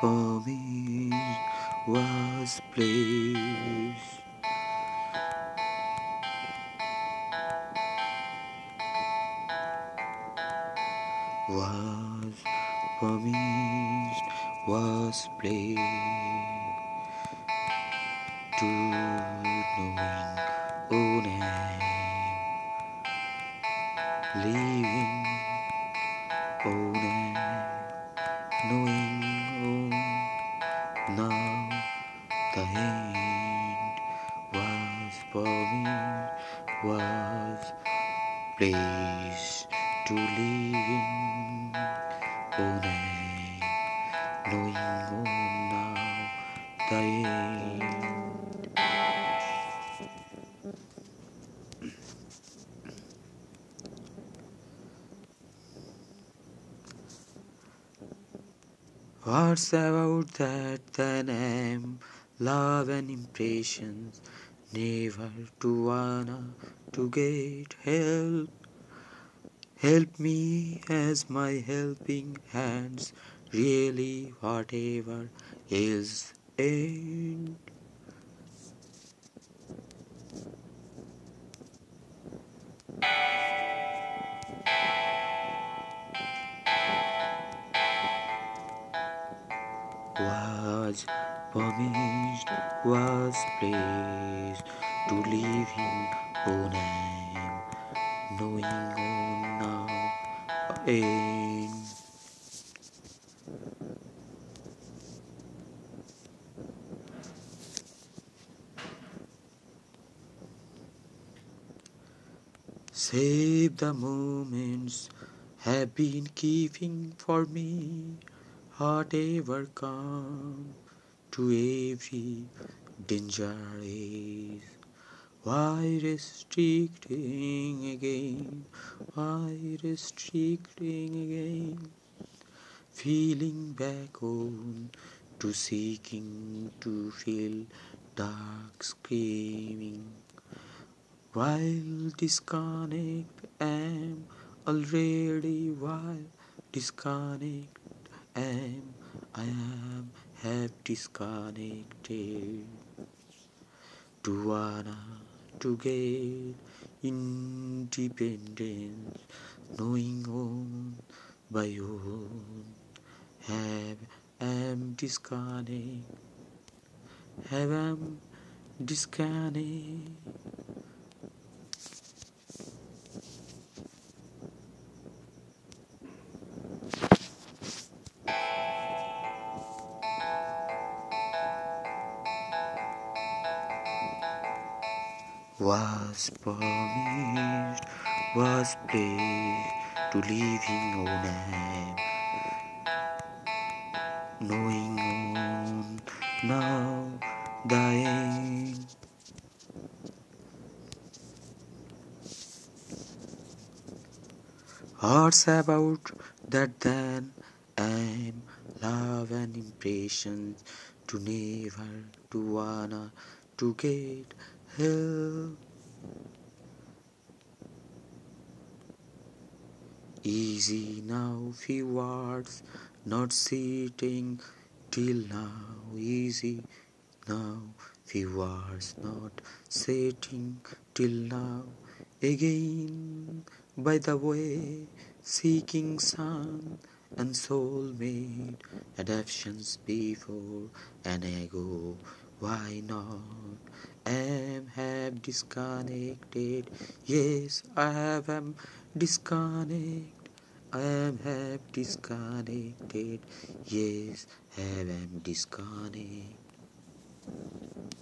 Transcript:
promise was placed. Was promised, was placed to knowing own and living own. Promised, was placed to living own oh, name, knowing own now the end. What's about that then love and impressions never to wanna to get help. Help me as my helping hands. Really whatever is end was promised was placed to leave him on name knowing on now end Save the moments have been keeping for me, whatever come to every danger is. Why restricting again? Why restricting again? Feeling back on to seeking to feel dark screaming. While disconnect am already while disconnect am I am have disconnected to wanna to get independence knowing on by own have am disconnect have am disconnect was promised, was placed to living on name, knowing on now end. What's about that then? I'm love and impressions to never to wanna to get help. Easy now, few words, not sitting till now. Easy now, few words, not sitting till now. Again, by the way, seeking sun and soul soulmate adaptations before an ego. Why not? I am have disconnected. Yes, I have am disconnected. I am have disconnected. Yes, have am disconnected.